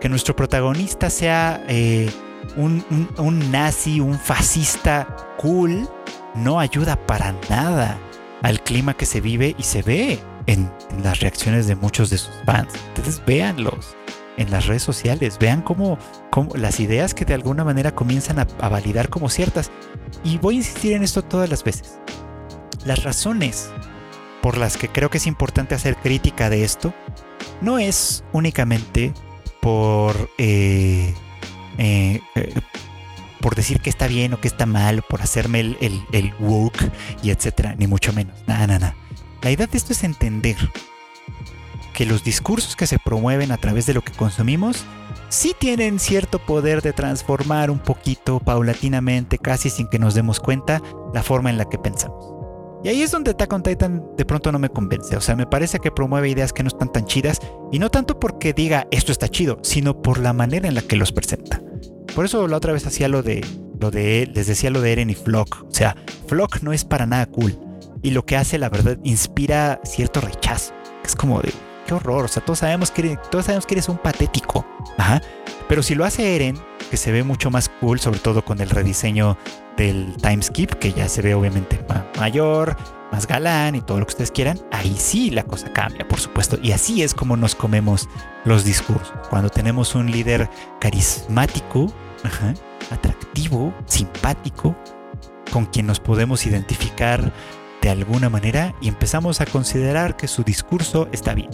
Que nuestro protagonista sea eh, un, un nazi, un fascista cool, no ayuda para nada al clima que se vive y se ve en, las reacciones de muchos de sus fans. Entonces véanlos en las redes sociales, vean cómo, las ideas que de alguna manera comienzan a, a validar como ciertas. Y voy a insistir en esto todas las veces. Las razones por las que creo que es importante hacer crítica de esto no es únicamente por, eh, eh, eh, por decir que está bien o que está mal, por hacerme el, el, el woke y etcétera, ni mucho menos. Nada, nada. La idea de esto es entender que los discursos que se promueven a través de lo que consumimos sí tienen cierto poder de transformar un poquito, paulatinamente, casi sin que nos demos cuenta, la forma en la que pensamos. Y ahí es donde Attack Titan de pronto no me convence. O sea, me parece que promueve ideas que no están tan chidas. Y no tanto porque diga esto está chido, sino por la manera en la que los presenta. Por eso la otra vez hacía lo de, lo de, les decía lo de Eren y Flock. O sea, Flock no es para nada cool. Y lo que hace, la verdad, inspira cierto rechazo. Es como de, qué horror. O sea, todos sabemos que eres, todos sabemos que eres un patético. Ajá. Pero si lo hace Eren, que se ve mucho más cool, sobre todo con el rediseño del timeskip, que ya se ve obviamente mayor, más galán y todo lo que ustedes quieran, ahí sí la cosa cambia, por supuesto. Y así es como nos comemos los discursos. Cuando tenemos un líder carismático, atractivo, simpático, con quien nos podemos identificar de alguna manera y empezamos a considerar que su discurso está bien.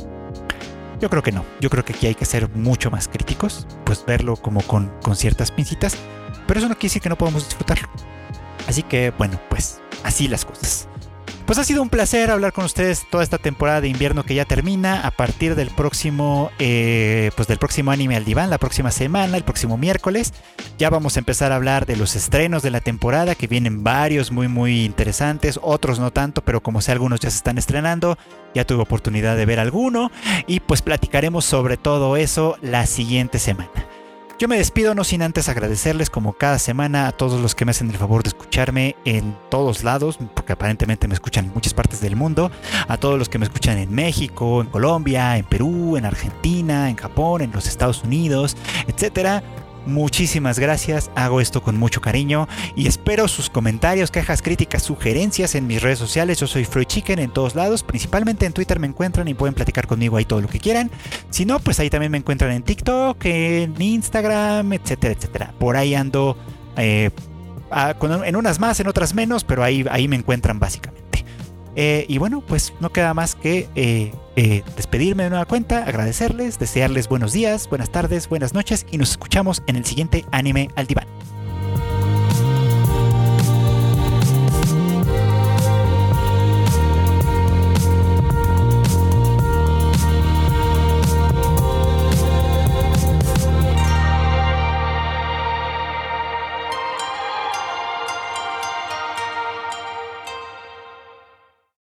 Yo creo que no. Yo creo que aquí hay que ser mucho más críticos, pues verlo como con, con ciertas pincitas. Pero eso no quiere decir que no podamos disfrutarlo. Así que bueno, pues así las cosas. Pues ha sido un placer hablar con ustedes toda esta temporada de invierno que ya termina a partir del próximo, eh, pues del próximo anime al diván, la próxima semana, el próximo miércoles. Ya vamos a empezar a hablar de los estrenos de la temporada, que vienen varios muy muy interesantes, otros no tanto, pero como sé algunos ya se están estrenando, ya tuve oportunidad de ver alguno y pues platicaremos sobre todo eso la siguiente semana. Yo me despido no sin antes agradecerles como cada semana a todos los que me hacen el favor de escucharme en todos lados, porque aparentemente me escuchan en muchas partes del mundo, a todos los que me escuchan en México, en Colombia, en Perú, en Argentina, en Japón, en los Estados Unidos, etcétera. Muchísimas gracias, hago esto con mucho cariño y espero sus comentarios, quejas, críticas, sugerencias en mis redes sociales. Yo soy Fruit Chicken en todos lados, principalmente en Twitter me encuentran y pueden platicar conmigo ahí todo lo que quieran. Si no, pues ahí también me encuentran en TikTok, en Instagram, etcétera, etcétera. Por ahí ando eh, en unas más, en otras menos, pero ahí, ahí me encuentran básicamente. Eh, y bueno, pues no queda más que eh, eh, despedirme de nueva cuenta, agradecerles, desearles buenos días, buenas tardes, buenas noches y nos escuchamos en el siguiente anime al diván.